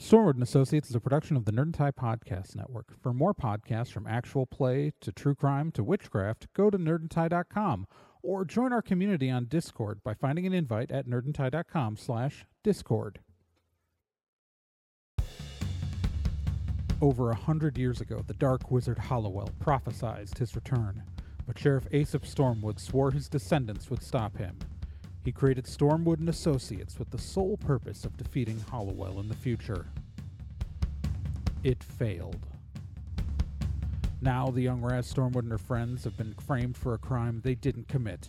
Stormwood and Associates is a production of the Nerd and Tie Podcast Network. For more podcasts from actual play to true crime to witchcraft, go to nerdandtie.com or join our community on Discord by finding an invite at nerdandtie.com slash discord. Over a hundred years ago, the dark wizard Hollowell prophesied his return, but Sheriff Aesop Stormwood swore his descendants would stop him. He created Stormwood and Associates with the sole purpose of defeating Hollowell in the future. It failed. Now the young Raz Stormwood and her friends have been framed for a crime they didn't commit,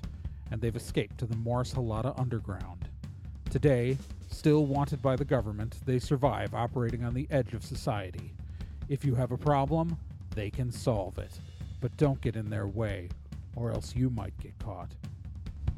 and they've escaped to the Morris Halata underground. Today, still wanted by the government, they survive operating on the edge of society. If you have a problem, they can solve it. But don't get in their way, or else you might get caught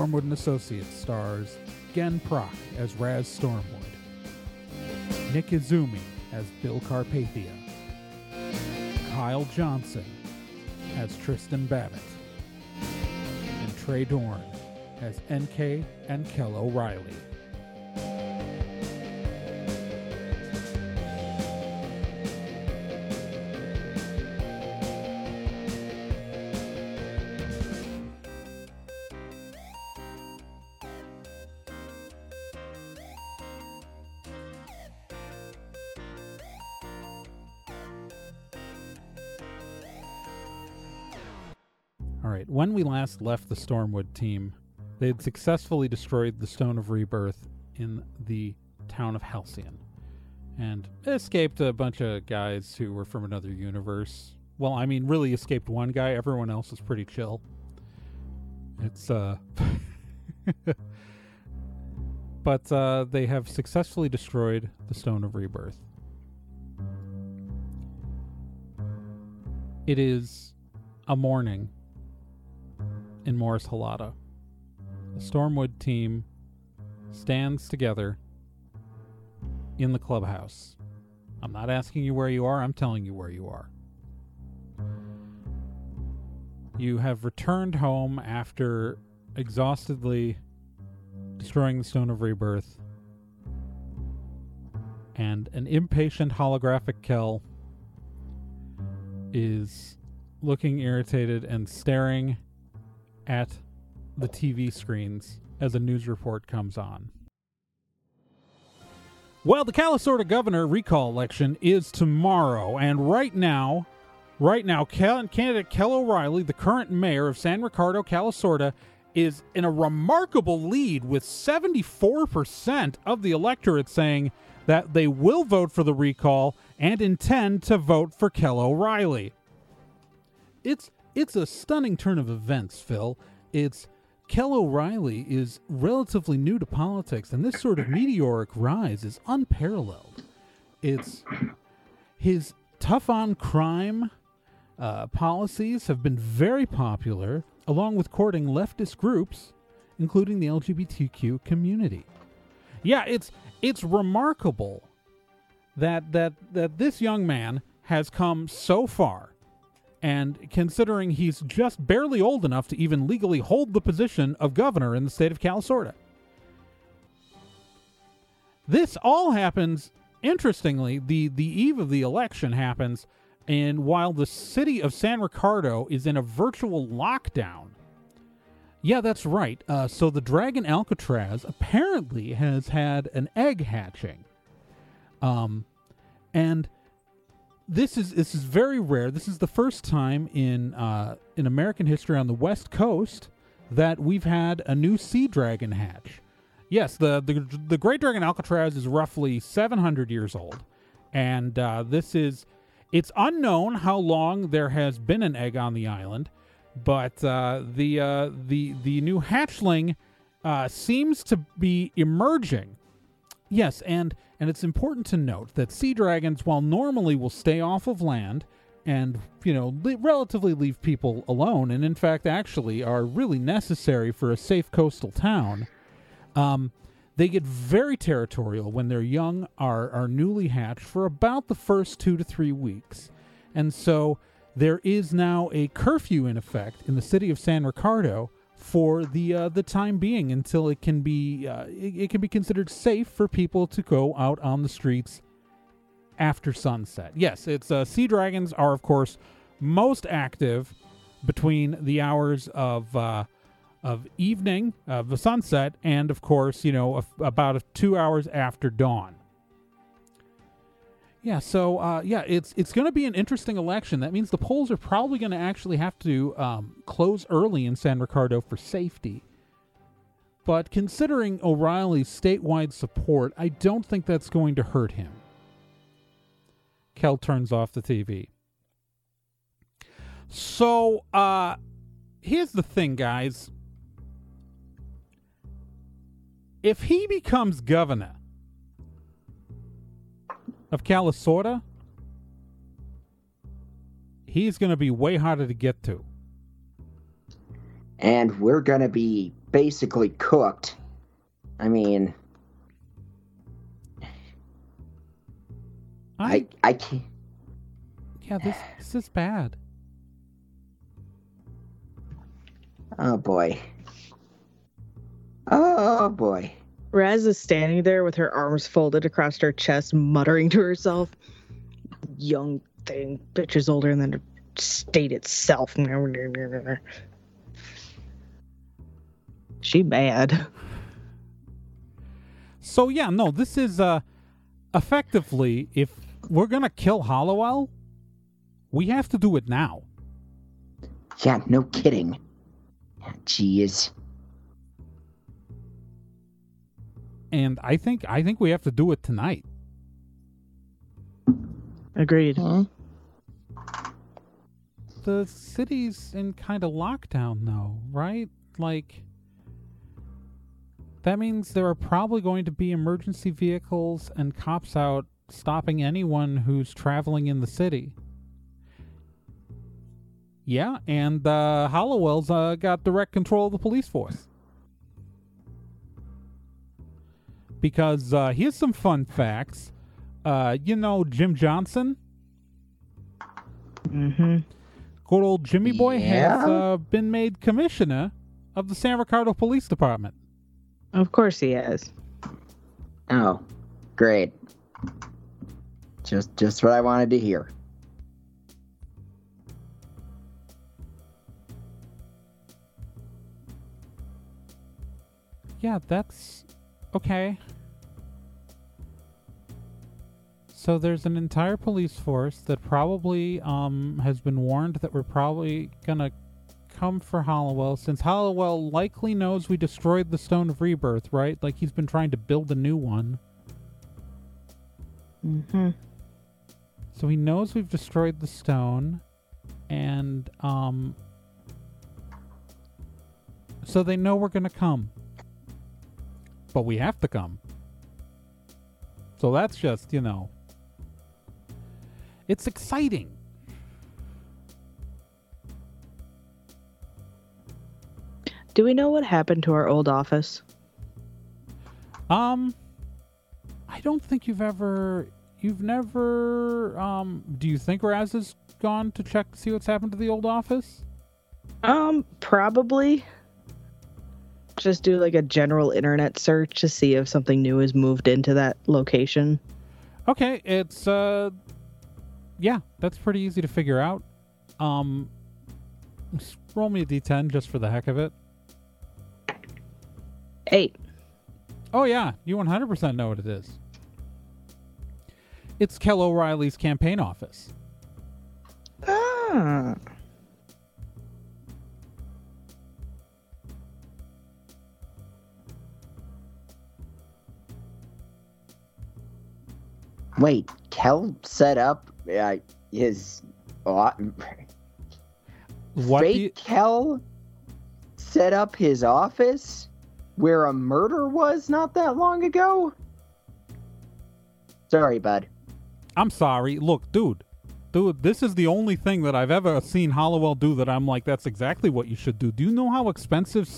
Stormwood and Associates stars Gen Proc as Raz Stormwood, Nick Izumi as Bill Carpathia, Kyle Johnson as Tristan Babbitt, and Trey Dorn as NK and Kel O'Reilly. Last left the Stormwood team, they had successfully destroyed the Stone of Rebirth in the town of Halcyon and escaped a bunch of guys who were from another universe. Well, I mean, really escaped one guy. Everyone else was pretty chill. It's, uh. but uh, they have successfully destroyed the Stone of Rebirth. It is a morning in Morris Halata. The Stormwood team stands together in the clubhouse. I'm not asking you where you are, I'm telling you where you are. You have returned home after exhaustedly destroying the Stone of Rebirth, and an impatient holographic Kel is looking irritated and staring at the TV screens as a news report comes on. Well, the Calisorta governor recall election is tomorrow, and right now, right now, candidate Kel O'Reilly, the current mayor of San Ricardo, Calisorta, is in a remarkable lead with 74% of the electorate saying that they will vote for the recall and intend to vote for Kel O'Reilly. It's it's a stunning turn of events, Phil. It's Kel O'Reilly is relatively new to politics, and this sort of meteoric rise is unparalleled. It's his tough on crime uh, policies have been very popular, along with courting leftist groups, including the LGBTQ community. Yeah, it's it's remarkable that that that this young man has come so far and considering he's just barely old enough to even legally hold the position of governor in the state of Calisorta. This all happens, interestingly, the, the eve of the election happens, and while the city of San Ricardo is in a virtual lockdown. Yeah, that's right. Uh, so the dragon Alcatraz apparently has had an egg hatching. Um, and this is this is very rare. This is the first time in uh, in American history on the West Coast that we've had a new sea dragon hatch. Yes, the the, the great dragon Alcatraz is roughly 700 years old, and uh, this is it's unknown how long there has been an egg on the island, but uh, the uh, the the new hatchling uh, seems to be emerging Yes, and and it's important to note that sea dragons, while normally will stay off of land and you know li- relatively leave people alone, and in fact actually are really necessary for a safe coastal town, um, they get very territorial when their young are are newly hatched for about the first two to three weeks, and so there is now a curfew in effect in the city of San Ricardo for the uh, the time being until it can be uh, it, it can be considered safe for people to go out on the streets after sunset. Yes, it's uh, sea dragons are of course most active between the hours of uh, of evening of the sunset and of course you know about two hours after dawn. Yeah, so uh, yeah, it's it's going to be an interesting election. That means the polls are probably going to actually have to um, close early in San Ricardo for safety. But considering O'Reilly's statewide support, I don't think that's going to hurt him. Kel turns off the TV. So, uh, here's the thing, guys. If he becomes governor, of Calisorda, he's going to be way harder to get to. And we're going to be basically cooked. I mean, I I, I can't. Yeah, this this is bad. Oh boy. Oh boy. Raz is standing there with her arms folded across her chest, muttering to herself, Young thing, bitch is older than the state itself. She mad. So yeah, no, this is uh effectively if we're gonna kill Hollowell, we have to do it now. Yeah, no kidding. Jeez. And I think I think we have to do it tonight. Agreed. Hmm? The city's in kind of lockdown though, right? Like that means there are probably going to be emergency vehicles and cops out stopping anyone who's traveling in the city. Yeah, and uh, Hollowell's uh, got direct control of the police force. Because uh, here's some fun facts. Uh, you know Jim Johnson? Mm-hmm. Good old Jimmy Boy Yeah? has uh, been made commissioner of the San Ricardo Police Department. Of course he is. Oh, great. Just just what I wanted to hear. Yeah, that's okay. So there's an entire police force that probably um, has been warned that we're probably gonna come for Hollowell, since Hollowell likely knows we destroyed the Stone of Rebirth, right? Like he's been trying to build a new one. Mm-hmm. So he knows we've destroyed the stone, and um, so they know we're gonna come, but we have to come. So that's just you know, it's exciting. Do we know what happened to our old office? Um, I don't think you've ever, you've never. Um, do you think Raz has gone to check to see what's happened to the old office? Um, probably. Just do like a general internet search to see if something new has moved into that location. Okay, it's uh yeah, that's pretty easy to figure out. Um roll me a d10 just for the heck of it. Eight. Oh yeah, you 100% know what it is. It's Kel O'Reilly's campaign office. Ah. Wait, Kel set up uh, his uh, What fake you, Kel set up his office where a murder was not that long ago. Sorry, bud. I'm sorry. Look, dude, dude, this is the only thing that I've ever seen Hollowell do that I'm like, that's exactly what you should do. Do you know how expensive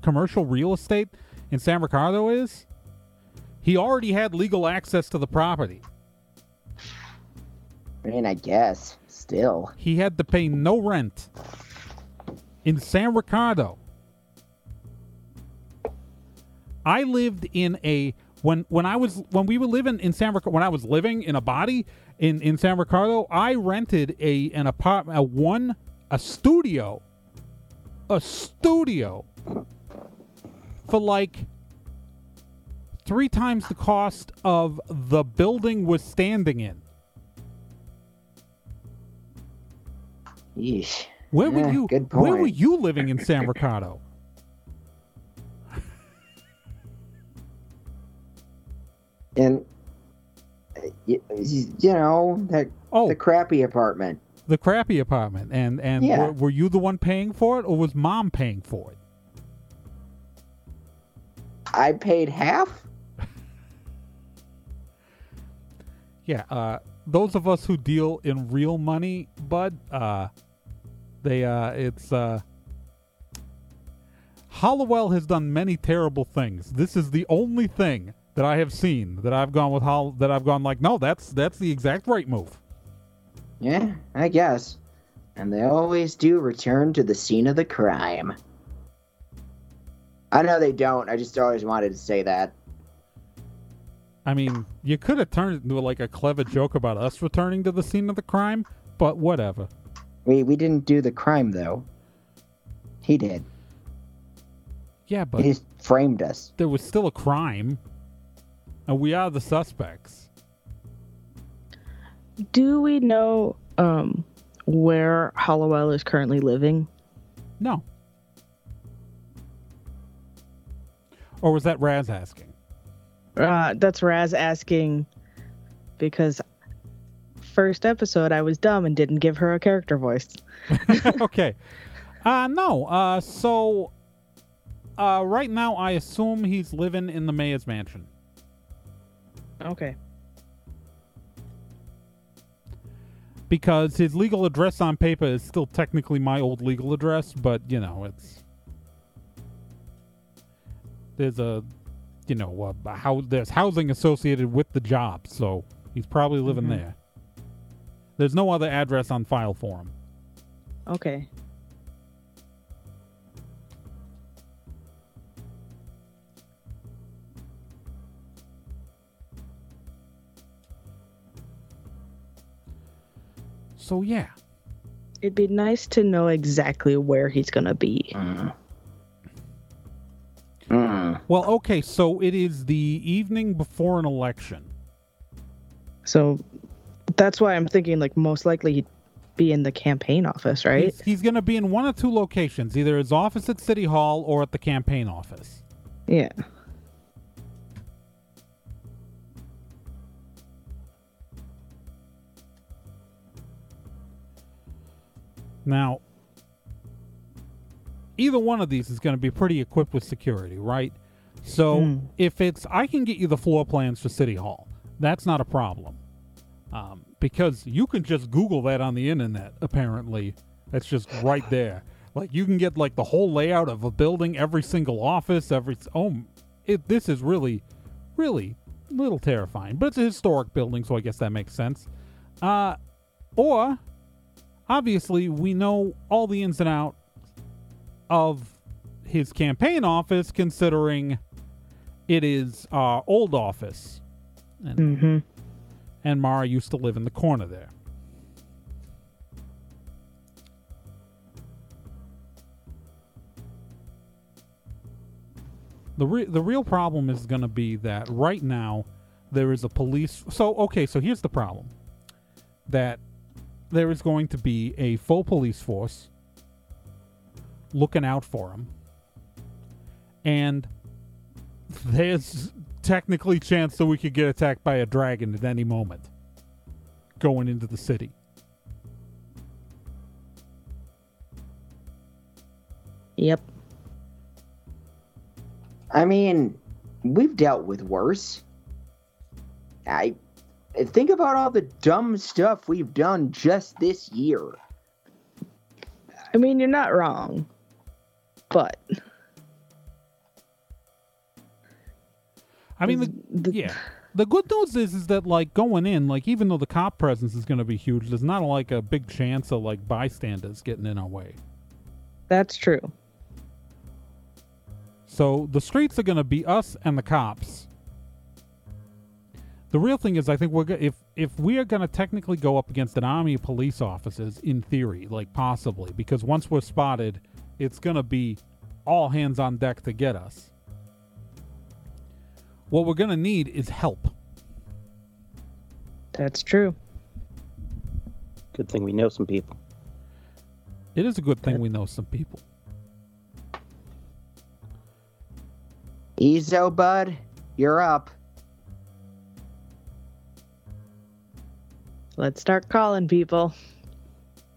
commercial real estate in San Ricardo is? He already had legal access to the property. I mean, I guess. Still. He had to pay no rent in San Ricardo. I lived in a when when I was when we were living in San Ricardo when I was living in a body in in San Ricardo, I rented a an apartment a one a studio a studio for like three times the cost of the building was standing in. Yeesh. Where were Yeah, you? good Where were you living in San Ricardo? And, uh, y- you know, that Oh, the crappy apartment. the crappy apartment. And and Yeah. were, were you the one paying for it, or was mom paying for it? I paid half? Yeah. Uh, those of us who deal in real money, bud, uh, they uh, it's uh. Hollowell has done many terrible things. This is the only thing that I have seen that I've gone with Hol- that I've gone like, no, that's that's the exact right move. Yeah, I guess. And they always do return to the scene of the crime. I know they don't. I just always wanted to say that. I mean, you could have turned it into like a clever joke about us returning to the scene of the crime, but whatever. We we didn't do the crime though. He did. Yeah, but he framed us. there was still a crime, and we are the suspects. Do we know um where Hollowell is currently living? No. Or was that Raz asking? Uh, that's Raz asking because first episode I was dumb and didn't give her a character voice. okay. Uh no. Uh so uh right now I assume he's living in the mayor's mansion. Okay. because his legal address on paper is still technically my old legal address, but you know, it's there's a you know a, how there's housing associated with the job, so he's probably living Mhm. there. There's no other address on file for him. Okay. So yeah, It'd be nice to know exactly where he's gonna be. Mm. Mm. well, okay, so it is the evening before an election. So that's why I'm thinking like most likely he'd be in the campaign office, right? He's, he's going to be in one of two locations, either his office at City Hall or at the campaign office. Yeah. Now, either one of these is going to be pretty equipped with security, right? So Hmm. if it's, I can get you the floor plans for City Hall. That's not a problem. Um, because you can just Google that on the internet, apparently. That's just right there. Like, you can get, like, the whole layout of a building, every single office, every. Oh, it, this is really, really little terrifying. But it's a historic building, so I guess that makes sense. Uh, or obviously we know all the ins and outs of his campaign office considering it is our old office and, Mm-hmm. And mara used to live in the corner there. The re- the real problem is going to be that right now there is a police so okay so here's the problem. That there is going to be a full police force looking out for him and there's technically chance that we could get attacked by a dragon at any moment going into the city Yep. I mean, we've dealt with worse. I think about all the dumb stuff we've done just this year. I mean, you're not wrong, but I mean, the, the- yeah. The good news is, is that like going in, like even though the cop presence is going to be huge, there's not like a big chance of like bystanders getting in our way. that's true. So the streets are going to be us and the cops. The real thing is, I think we're go- if if we are going to technically go up against an army of police officers, in theory, like possibly, because once we're spotted, it's going to be all hands on deck to get us. What we're going to need is help. That's true. Good thing we know some people. It is a good thing we know some people. Ezo, bud, you're up. Let's start calling people.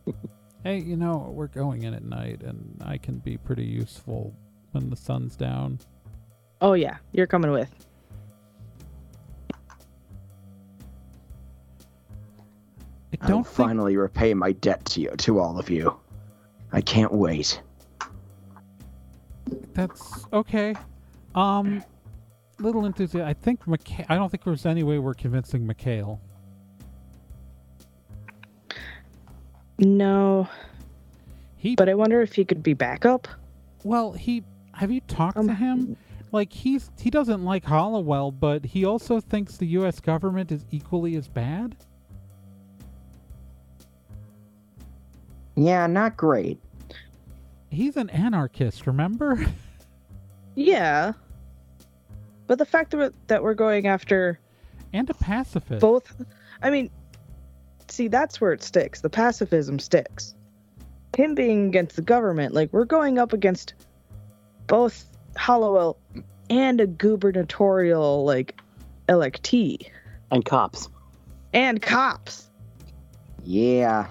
Hey, you know, we're going in at night, and I can be pretty useful when the sun's down. Oh yeah, you're coming with. I I'll don't think finally repay my debt to you, to all of you. I can't wait. that's okay. Um, little enthusiasm. I think McHale. I don't think there's any way we're convincing McHale. No, He but I wonder if he could be backup. well, he. Have you talked to Um, him? Like he's he doesn't like Hollowell, but he also thinks the U.S. government is equally as bad. Yeah, not great. He's an anarchist, remember? Yeah, but the fact that we're, that we're going after and a pacifist. both, I mean, see, that's where it sticks. The pacifism sticks. Him being against the government, like we're going up against both Hollowell and a gubernatorial like electee And cops. and cops. Yeah.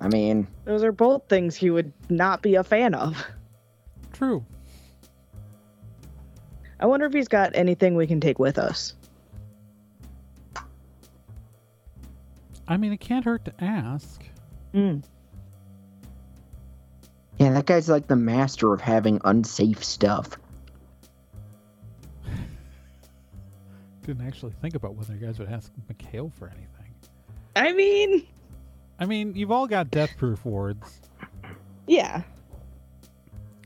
I mean, Those are both things he would not be a fan of. True. I wonder if he's got anything we can take with us. I mean, it can't hurt to ask. Hmm. yeah, that guy's like the master of having unsafe stuff. Didn't actually think about whether you guys would ask McHale for anything. I mean, I mean, you've all got death proof wards. yeah.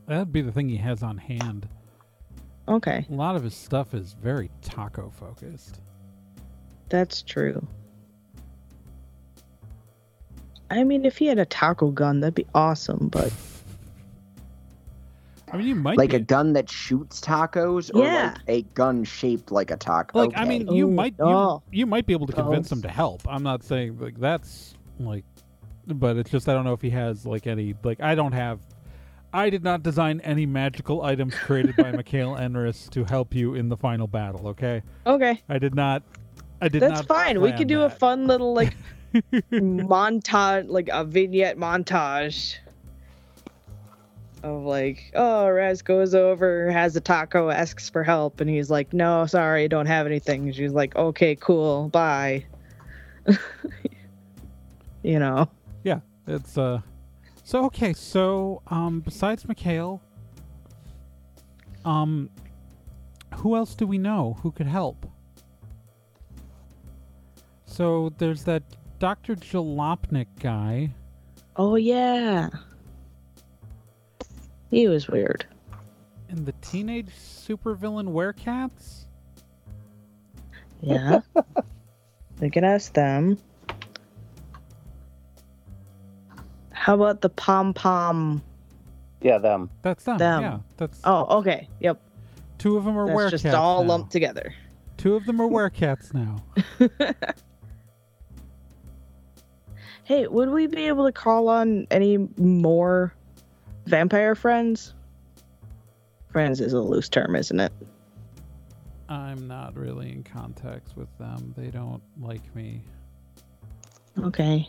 That'd be the thing he has on hand. Okay, A lot of his stuff is very taco focused. that's true. I mean, if he had a taco gun, that'd be awesome, but I mean, you might Like be, a gun that shoots tacos, or Yeah. like a gun shaped like a taco. like I mean, you Ooh, might you, oh. you might be able to convince him Both. to help. I'm not saying like that's like, but it's just I don't know if he has like any like I don't have. I did not design any magical items created by Mikhail Enris to help you in the final battle. Okay, okay, I did not. I did that's not. fine. We could do a fun little like montage, like a vignette montage of like, oh, Raz goes over, has a taco, asks for help, and he's like, no, sorry, don't have anything. She's like, okay, cool, bye. you know, Yeah, It's uh so okay, so um besides Mikhail, um who else do we know who could help? So there's that Dr. Jalopnik guy. oh yeah, he was weird. and the teenage supervillain werecats? Yeah, we could ask them. How about the pom pom? Yeah, them. That's them. Them. Yeah, that's Oh, okay. Yep. two of them are That's werecats. just all now. lumped together. Two of them are werecats now. Hey, would we be able to call on any more vampire friends? Friends is a loose term, isn't it? I'm not really in contact with them. They don't like me. Okay.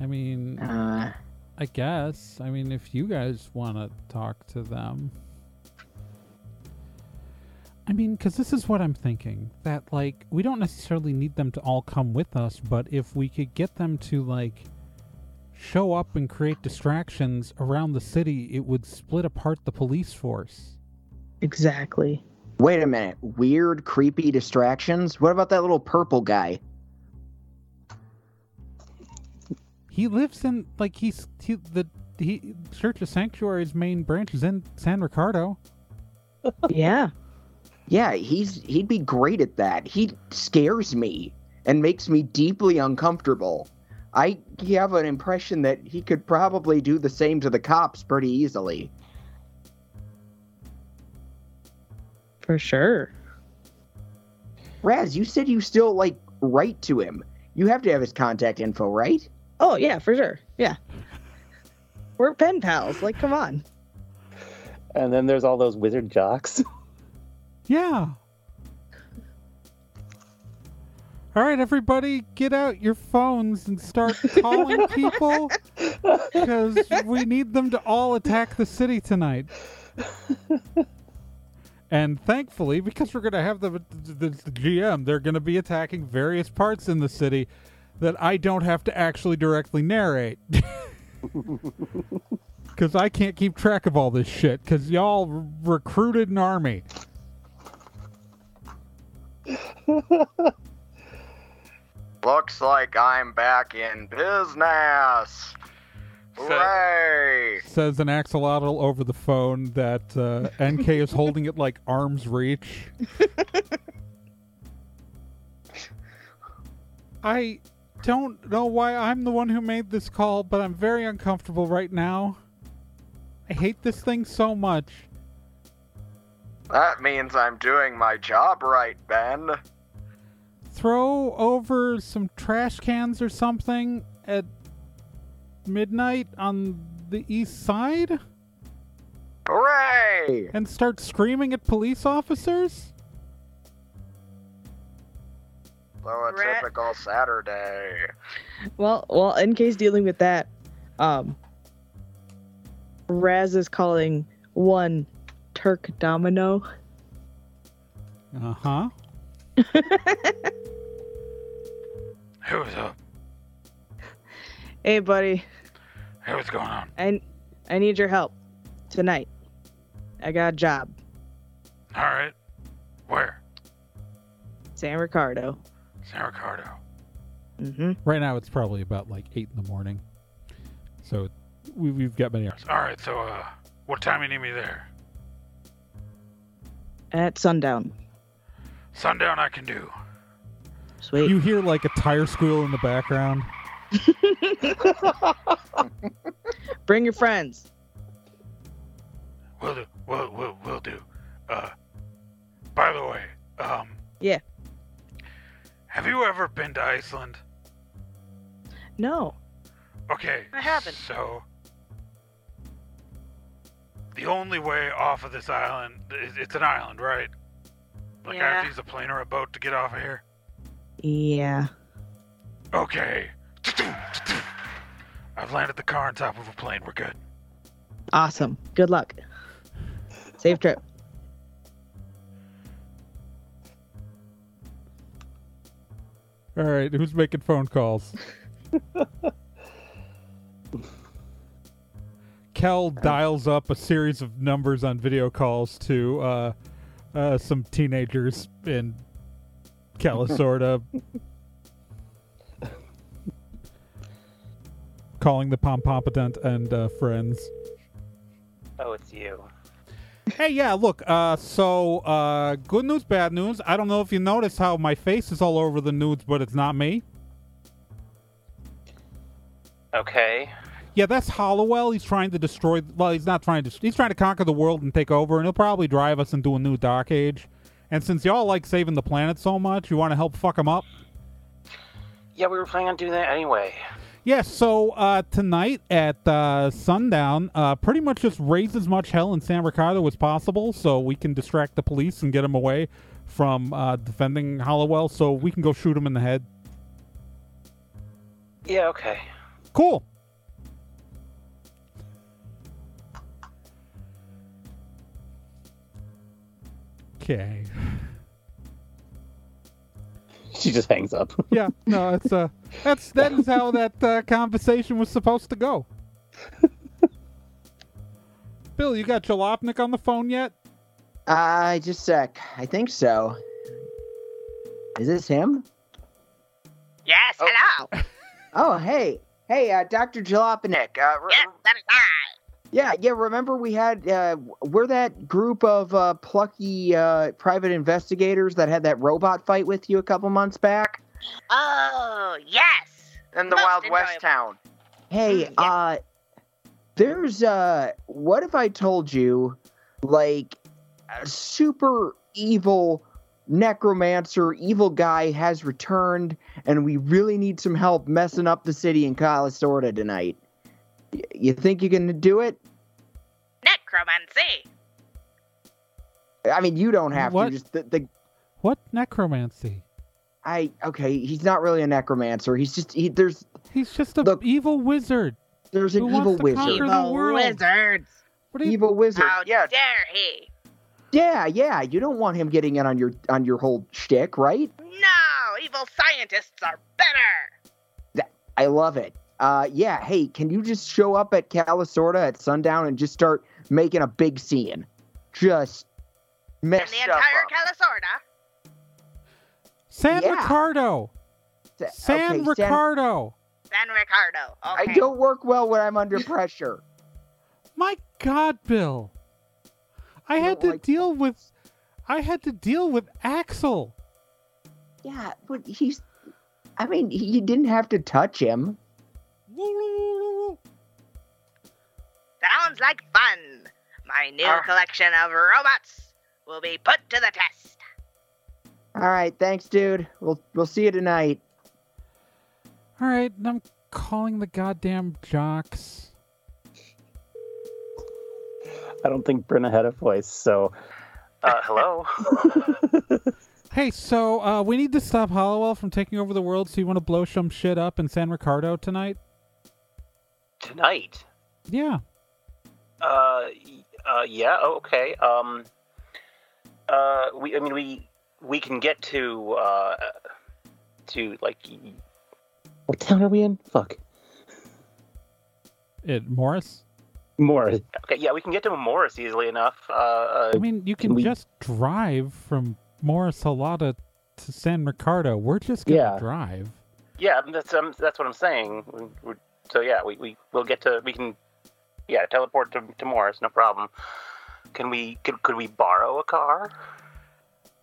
I mean, Uh, I guess. I mean, if you guys want to talk to them. I mean, because this is what I'm thinking that like we don't necessarily need them to all come with us, but if we could get them to like show up and create distractions around the city, it would split apart the police force. Exactly. Wait a minute. Weird, creepy distractions? What about that little purple guy? He lives in like he's he, the he Church of Sanctuary's main branch is in San Ricardo. Yeah. Yeah, he's he'd be great at that. He scares me and makes me deeply uncomfortable. I have an impression that he could probably do the same to the cops pretty easily. For sure. Raz, you said you still like write to him. You have to have his contact info, right? Oh yeah, for sure. Yeah. We're pen pals. Like, come on. And then there's all those wizard jocks. Yeah. All right, everybody, get out your phones and start calling people because we need them to all attack the city tonight. And thankfully, because we're going to have the, the, the GM, they're going to be attacking various parts in the city that I don't have to actually directly narrate. Because I can't keep track of all this shit, because y'all r- recruited an army. Looks like I'm back in business. Hooray! Says an axolotl over the phone that uh, NK is holding it like arm's reach. I don't know why I'm the one who made this call, but I'm very uncomfortable right now. I hate this thing so much. That means I'm doing my job right, Ben. Throw over some trash cans or something at midnight on the east side Hooray! and start screaming at police officers? So a Rat- typical Saturday. Well, well, in case dealing with that, um, Raz is calling one Turk Domino. Uh huh. Hey, what's up? Hey, buddy, Hey, what's going on? I I need your help tonight. I got a job, All right. Where? San Ricardo. San Ricardo. Mm-hmm. Right now it's probably about like eight in the morning, so we, we've got many hours. All right. So, uh, what time you need me there? At sundown. Sundown. I can do. Sweet. You hear like a tire squeal in the background. Bring your friends. Will do. Will will will do. Uh, by the way, um. Yeah. Have you ever been to Iceland? No. Okay. I haven't. So, the only way off of this island, is- it's an island, right? Like I have to use a plane or a boat to get off of here. Yeah. Okay. I've landed the car on top of a plane. We're good. Awesome. Good luck. Safe trip. All right, who's making phone calls? Kel dials up a series of numbers on video calls to uh, uh, some teenagers in Calisorda. calling the Pompompetent and uh, friends. Oh, it's you. Hey, yeah, look, uh, so, uh, good news, bad news. I don't know if you noticed how my face is all over the nudes, but it's not me. Okay. Yeah, that's Hollowell. He's trying to destroy. Well, he's not trying to. He's trying to conquer the world and take over, and he'll probably drive us into a new dark age. And since y'all like saving the planet so much, you want to help fuck him up? Yeah, we were planning on doing that anyway. Yeah. So uh, tonight at uh, sundown, uh, pretty much just raise as much hell in San Ricardo as possible, so we can distract the police and get them away from uh, defending Hollowell, so we can go shoot him in the head. Yeah, okay. Cool. Okay. She just hangs up. Yeah, no, it's uh, that's that is how that uh, conversation was supposed to go. Bill, you got Jalopnik on the phone yet? Uh, just a sec. I think so. Is this him? Yes, Oh. hello. Oh, hey. Hey, uh, Dr. Jalopnik. Nick, uh, re- Yes, that is I. Yeah, yeah, remember we had, uh, we're that group of uh, plucky uh, private investigators that had that robot fight with you a couple months back? Oh, yes. in the Most Wild West town. Hey, Mm, yeah. uh, there's, uh, what if I told you, like, a super evil necromancer, evil guy has returned, and we really need some help messing up the city in Calisorda tonight? Y- You think you can do it? Necromancy. I mean, you don't have What? to. Just the, the What necromancy? I okay. He's not really a necromancer. He's just he, there's He's just a Look, evil wizard. there's an Who wants evil to wizard. conquer the Evil world. wizards. What do you? Evil wizard. How Yeah. dare he? Yeah, yeah. You don't want him getting in on your on your whole shtick, right? No, evil scientists are better. I love it. Uh, yeah. Hey, can you just show up at Calisorda at sundown and just start making a big scene? Just In mess the entire up. Calisorda. San Yeah. Ricardo. Sa- San okay, Ricardo. San Ricardo. I don't work well when I'm under pressure. My God, Bill. I You had to like- deal with. I had to deal with Axel. Yeah, but he's. I mean, you didn't have to touch him. Sounds like fun. My new Ah. collection of robots will be put to the test. All right, thanks, dude. We'll we'll see you tonight. All right, I'm calling the goddamn jocks. I don't think Brenna had a voice, so Uh, hello. Hey, so uh, we need to stop Hollowell from taking over the world. So you want to blow some shit up in San Ricardo tonight? Tonight? Yeah. Uh, uh, yeah. oh, Okay. Um, uh, we. I mean, we we can get to uh to like what town are we in? Fuck. It Morris. Morris. okay. Yeah, we can get to Morris easily enough. Uh, uh I mean, you can we- just drive from Morris Halata to San Ricardo. We're just gonna Yeah. drive. yeah. That's um, that's what I'm saying. We, we, so yeah, we we we'll get to. We can. Yeah, teleport to, to Morris, no problem. Can we? Could, could we borrow a car?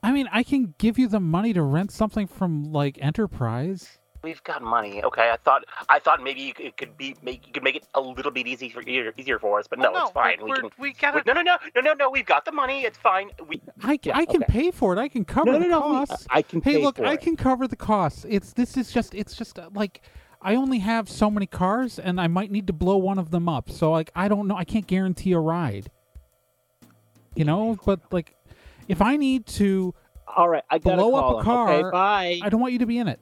I mean, I can give you the money to rent something from like Enterprise. We've got money. Okay, I thought I thought maybe you could- it could be make you could make it a little bit easy for easier, easier for us, but no, Well, it's fine. but We we're- can. We gotta. No, no, no, no, no, no. We've got the money. It's fine. We I, Yeah, I can okay. pay for it. I can cover No, no, the no. we- costs. I can Hey, pay look, for I it. can cover the costs. It's this is just it's just uh, like I only have so many cars, and I might need to blow one of them up. So like I don't know. I can't guarantee a ride. You know, but like if I need to, All right, I gotta blow up call a him. car, Okay, bye. I don't want you to be in it.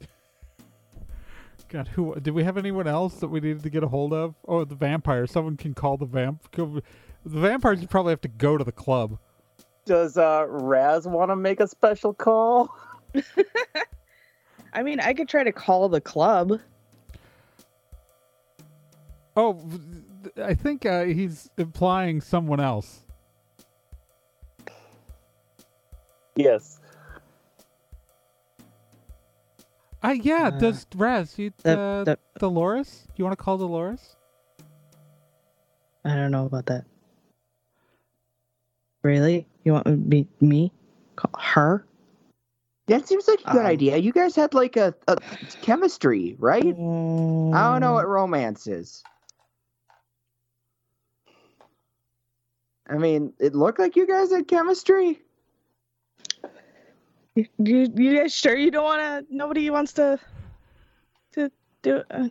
God, who did we have anyone else that we needed to get a hold of? Oh, the vampire. Someone can call the vamp. The vampires. You probably have to go to the club. Does uh Raz want to make a special call? I mean, I could try to call the club. Oh, I think uh, he's implying someone else. Yes. Uh, yeah, Uh, does Raz, you, the- uh, the- Dolores? You want to call Dolores? I don't know about that. Really? You want me me call her? That seems like a good Um, idea. You guys had like a, a chemistry, right? I don't Mm. know what romance is. I mean, it looked like you guys had chemistry. You, you, guys sure you don't want to? Nobody wants to to do. Uh,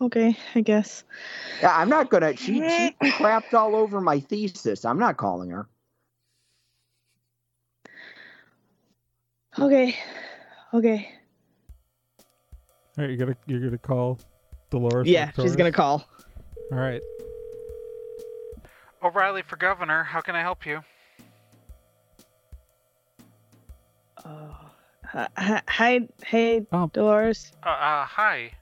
okay, I guess. Yeah, I'm not gonna. She she crapped all over my thesis. I'm not calling her. Okay, okay. All right, you're gonna you're gonna call Dolores. Yeah, she's gonna call. All right. O'Reilly for governor. How can I help you? Oh, hi, hi- hi, hey, Um, Dolores. Uh, uh hi.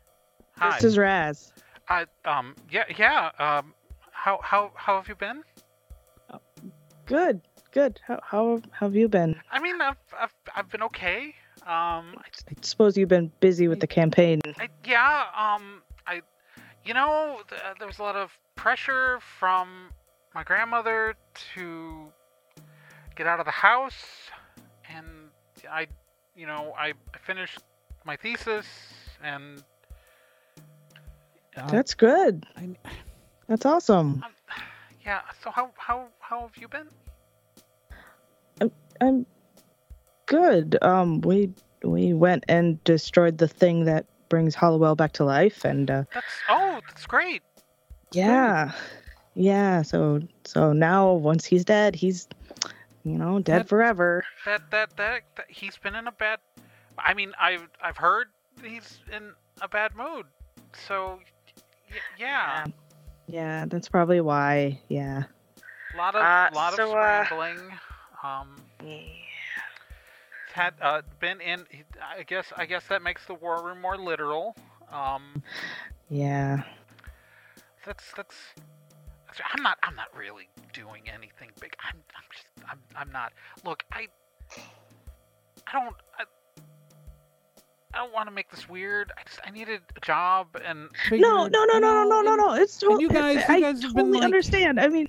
Hi. This is Raz. I um yeah yeah um how how how have you been? Good, good. How how, how have you been? I mean I've I've I've been okay. Um I suppose you've been busy with the campaign. I, yeah um I you know th- there was a lot of pressure from my grandmother to get out of the house and I you know I, I finished my thesis and uh, That's good. I, That's awesome. um, yeah so how how how have you been? I'm good. Um, we we went and destroyed the thing that brings Hollowell back to life, and uh, That's oh that's great. yeah, yeah. So so now once he's dead, he's you know dead That- forever. that that that, that he's been in a bad I mean I've I've heard he's in a bad mood. So y- yeah, Yeah, that's probably why. Yeah. a lot of Uh, lot so, of uh, scrambling. Um had uh been in I guess I guess that makes the war room more literal. Um Yeah. that's that's that's- I'm not I'm not really doing anything big. I'm I'm just I'm I'm not. Look, I I don't I, I don't want to make this weird. I just I needed a job and No, no, no, no, no, no, no, no. It's totally. you guys- you I guys have been, totally like- understand. I mean,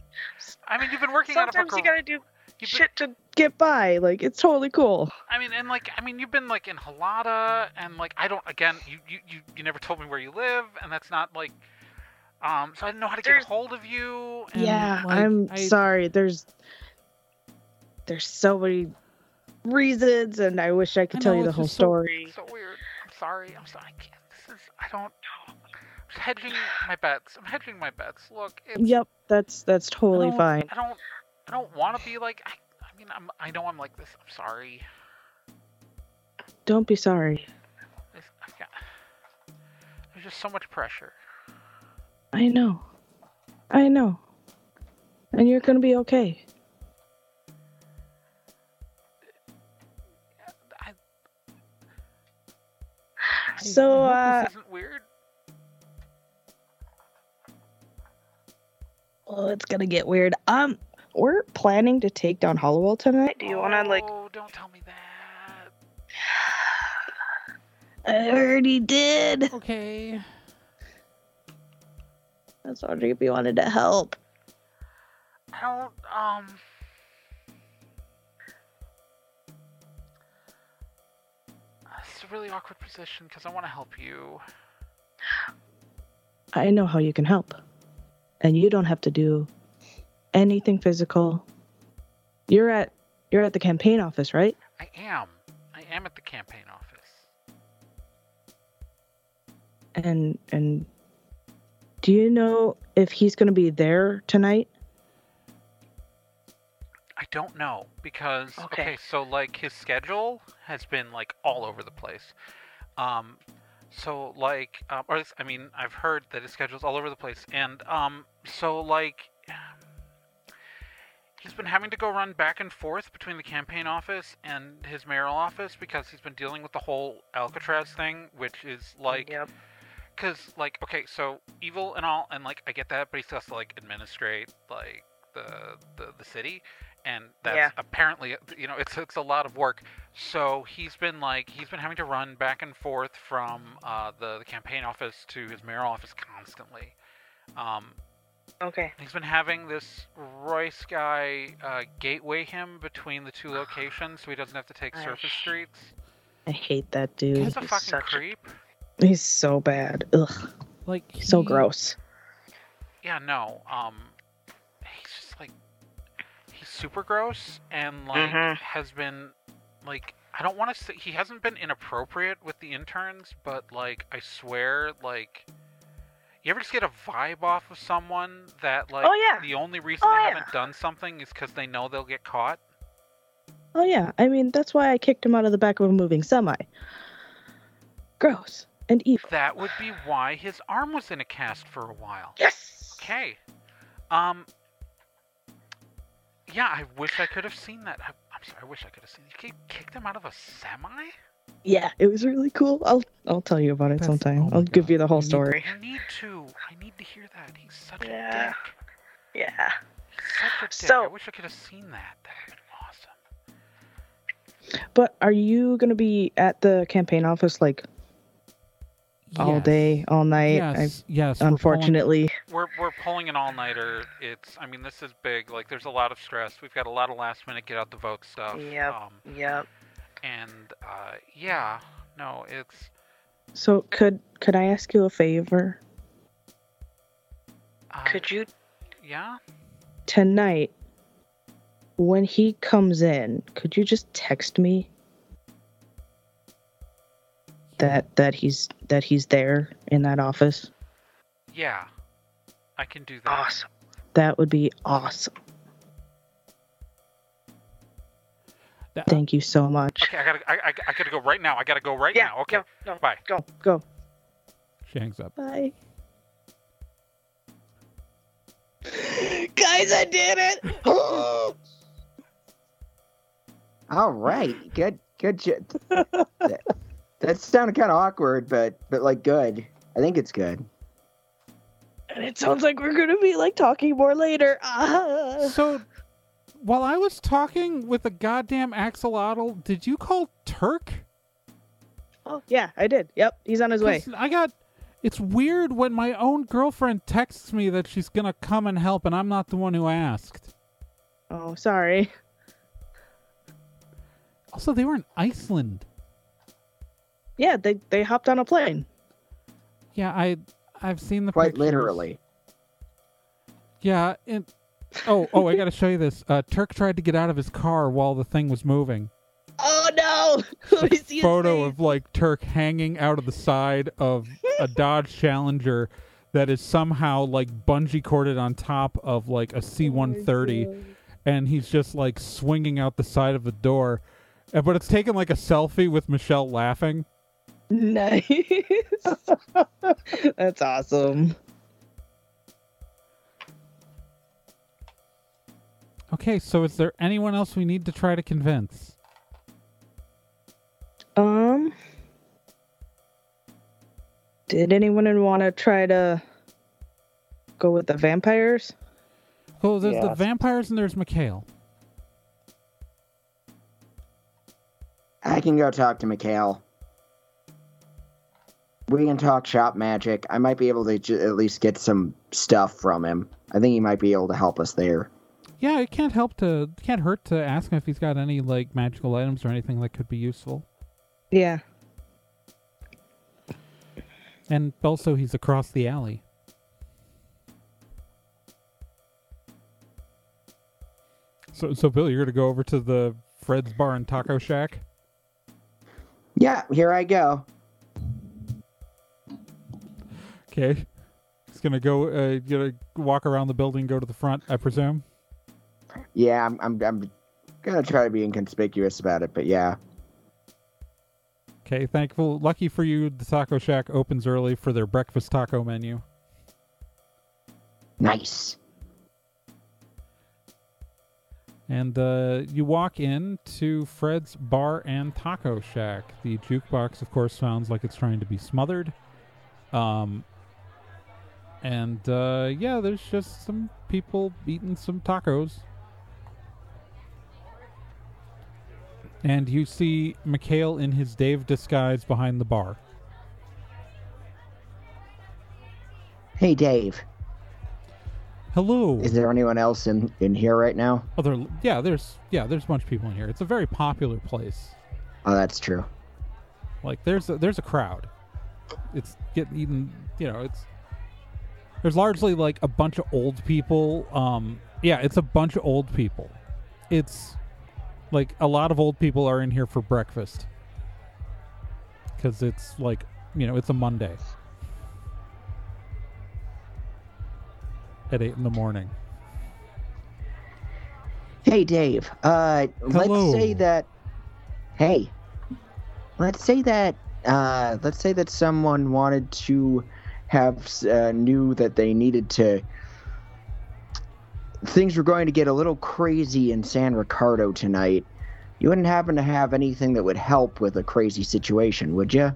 I mean you've been working out of a Sometimes you gotta do you've been- shit to. Get by. Like it's totally cool. I mean, and like, I mean, you've been like in Halata, and like, I don't. Again, you you you, you never told me where you live, and that's not like. Um, so I didn't know how to get a hold of you. And, yeah, like, I'm I- sorry. There's there's so many reasons, and I wish I could I tell know, you the whole so- story. So weird. I'm sorry. I'm sorry. I can't. This is. I don't. I'm just hedging my bets. I'm hedging my bets. Look, it's. Yep, that's that's totally don't- fine. I don't. I don't want to be like. I, I mean, I'm. I know I'm like this. I'm sorry. Don't be sorry. Got, there's just so much pressure. I know. I know. And you're gonna be okay. I, I- So, uh, this isn't weird. Well, it's gonna get weird. Um, we're planning to take down Hollowell tonight. Do you wanna like? Oh, don't tell me that. I already did. Okay. I was wondering if you wanted to help. I don't. Um. It's a really awkward position because I want to help you. I know how you can help. And you don't have to do anything physical. You're at you're at the campaign office, right? I am. I am at the campaign office. And and do you know if he's going to be there tonight? I don't know because Okay. okay. so like his schedule has been like all over the place. Um so like um, or I mean I've heard that his schedule's all over the place and um so like he's been having to go run back and forth between the campaign office and his mayoral office because he's been dealing with the whole Alcatraz thing which is like Yep. because like okay so evil and all and like i get that but he still has to like administrate like the the, the city and that's Yeah. apparently you know it's it's a lot of work so he's been like he's been having to run back and forth from uh, the, the campaign office to his mayoral office constantly um, Okay. he's been having this royce guy uh, gateway him between the two locations so he doesn't have to take I surface streets I hate that dude. he's a fucking such creep He's so bad. Ugh, Like so gross. Yeah, no. Um, he's just like he's super gross and like Mhm. has been like I don't want to say he hasn't been inappropriate with the interns, but like I swear, like you ever just get a vibe off of someone that like Oh, yeah. the only reason Oh, they yeah. haven't done something is because they know they'll get caught. Oh yeah, I mean that's why I kicked him out of the back of a moving semi. Gross and evil. That would be why his arm was in a cast for a while. Yes. Okay. Um. Yeah, I wish I could have seen that. I, I'm sorry. I wish I could have seen. You ki- kicked him out of a semi. Yeah, it was really cool. I'll I'll tell you about it That's- sometime. oh I'll give God. you the whole You need to- story. I need to. I need to hear that. He's such Yeah. a dick. Yeah. He's such a dick. So- I wish I could have seen that. That would have been awesome. But are you gonna be at the campaign office like all day, all night? Yes, yes. I, we're pulling- unfortunately, We're we're pulling an all nighter. It's. I mean, this is big. Like, there's a lot of stress. We've got a lot of last minute get out the vote stuff. Yep. Um, Yep. And uh, yeah, no, it's. so could could I ask you a favor? Uh, Could you? Yeah. Tonight, when he comes in, could you just text me that that he's that he's there in that office? Yeah. I can do that. Awesome. That would be awesome. That- Thank you so much. Okay, I gotta. I, I, I gotta go right now. I gotta go right Yeah. now. Okay. Go. Go. Bye. Go. Go. She hangs up. Bye. Guys, I did it! All right, good, good. jo- that, that sounded kind of awkward, but but like good. I think it's good. and it sounds like we're gonna be like talking more later. Ah. So, while I was talking with the goddamn axolotl, did you call Turk? Oh yeah, I did. Yep, he's on his way. I got. It's weird when my own girlfriend texts me that she's gonna come and help, and I'm not the one who asked. Oh, sorry. Also, they were in Iceland. Yeah, they they hopped on a plane. Yeah, I I've seen the Quite pictures. literally. Yeah, and oh oh, I gotta show you this. Uh, Turk tried to get out of his car while the thing was moving. Oh no! Let me see his Photo face. of like Turk hanging out of the side of a Dodge Challenger that is somehow like bungee corded on top of like a C-130, and he's just like swinging out the side of the door. Uh, But it's taken like a selfie with Michelle laughing. Nice. That's awesome. Okay, so is there anyone else we need to try to convince? Um, did anyone want to try to go with the vampires? Oh, there's the vampires and there's Mikhail. I can go talk to Mikhail. We can talk shop magic. I might be able to j- at least get some stuff from him. I think he might be able to help us there. Yeah, it can't help to can't hurt to ask him if he's got any like magical items or anything that could be useful. Yeah. And also, he's across the alley. So, so Bill, you're gonna go over to the Fred's Bar and Taco Shack. Yeah, here I go. Okay, he's gonna go. Uh, gonna walk around the building, go to the front, I presume. Yeah, I'm, I'm, I'm gonna try to be inconspicuous about it, but yeah. Okay, thankful, lucky for you, the Taco Shack opens early for their breakfast taco menu. Nice. And uh, you walk in to Fred's Bar and Taco Shack. The jukebox, of course, sounds like it's trying to be smothered. Um, and uh, yeah, there's just some people eating some tacos. And you see Mikhail in his Dave disguise behind the bar. Hey, Dave. Hello. Is there anyone else in, in here right now? Other, yeah, there's yeah, there's a bunch of people in here. It's a very popular place. Oh, that's true. Like there's a, there's a crowd. It's getting eaten. You know, it's there's largely like a bunch of old people. Um, yeah, it's a bunch of old people. It's like a lot of old people are in here for breakfast because it's like you know it's a Monday at eight in the morning. Hey, Dave. Uh, Hello. let's say that. Hey, let's say that. Uh, let's say that someone wanted to have uh, knew that they needed to. Things were going to get a little crazy in San Ricardo tonight. You wouldn't happen to have anything that would help with a crazy situation, would you?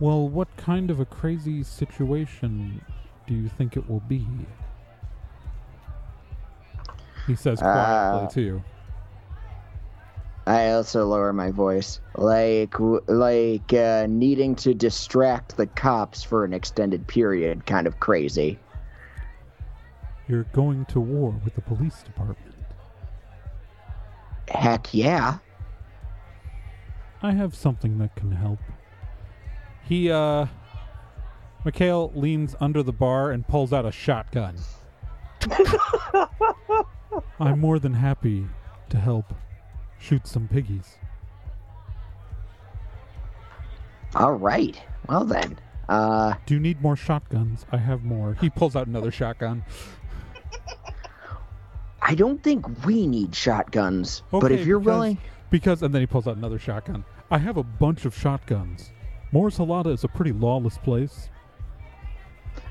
Well, what kind of a crazy situation do you think it will be? He says quietly Uh, to you. I also lower my voice, like like uh, needing to distract the cops for an extended period, kind of crazy. You're going to war with the police department. Heck yeah! I have something that can help. He, uh. Mikhail leans under the bar and pulls out a shotgun. I'm more than happy to help shoot some piggies. All right. Well then, uh, Do you need more shotguns? I have more. He pulls out another shotgun. I don't think we need shotguns, but if you're because- willing, Because, and then he pulls out another shotgun. I have a bunch of shotguns. Morris Halata is a pretty lawless place.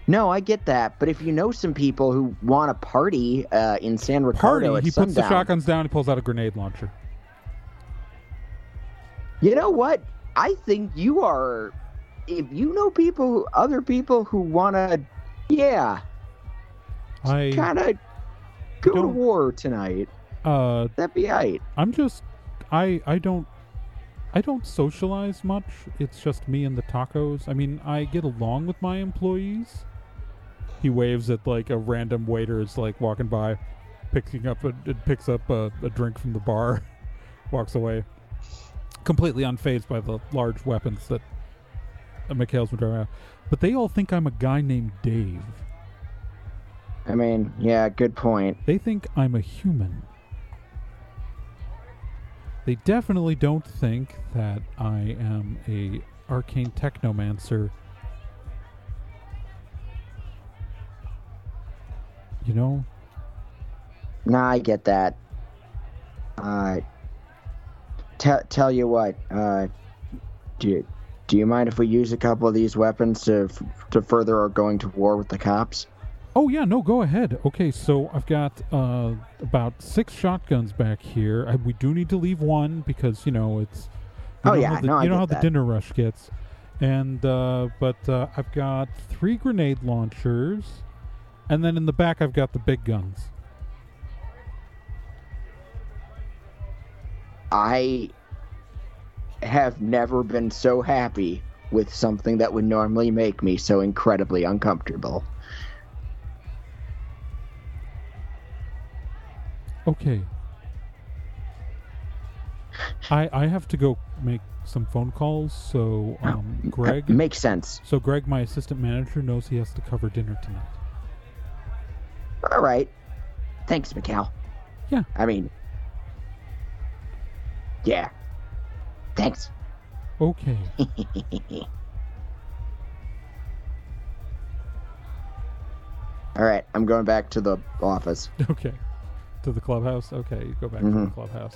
no, I get that. But if you know some people who want to party uh, in San Ricardo Party. He puts the shotguns down. He pulls out a grenade launcher. you know what? I think you are. If you know people, other people who want to, yeah, I, kind of go to war tonight. uh, That'd be right. I'm just, I, I don't, I don't socialize much. It's just me and the tacos. I mean, I get along with my employees. He waves at like a random waiter is like walking by, picking up a, picks up a, a drink from the bar, walks away, completely unfazed by the large weapons that Mikhail's been driving around. But they all think I'm a guy named Dave. I mean, yeah, good point. They think I'm a human. They definitely don't think that I am a arcane technomancer. You know, Nah, I get that. Uh, tell tell you what. Uh, do you, do you mind if we use a couple of these weapons to f- to further our going to war with the cops? Oh yeah, no, go ahead. Okay, so I've got uh, about six shotguns back here. I, we do need to leave one because you know it's. You Oh, know yeah, how the, no, I you know get how the dinner rush gets, and uh, but uh, I've got three grenade launchers, and then in the back I've got the big guns. I have never been so happy with something that would normally make me so incredibly uncomfortable. Okay. I I have to go make some phone calls. So um, Greg, Makes sense. so Greg, my assistant manager, knows he has to cover dinner tonight. All right. Thanks, Mikhail. Yeah. I mean, yeah. Thanks. Okay. All right, I'm going back to the office. Okay. To the clubhouse? Okay, you go back to the Mhm. clubhouse.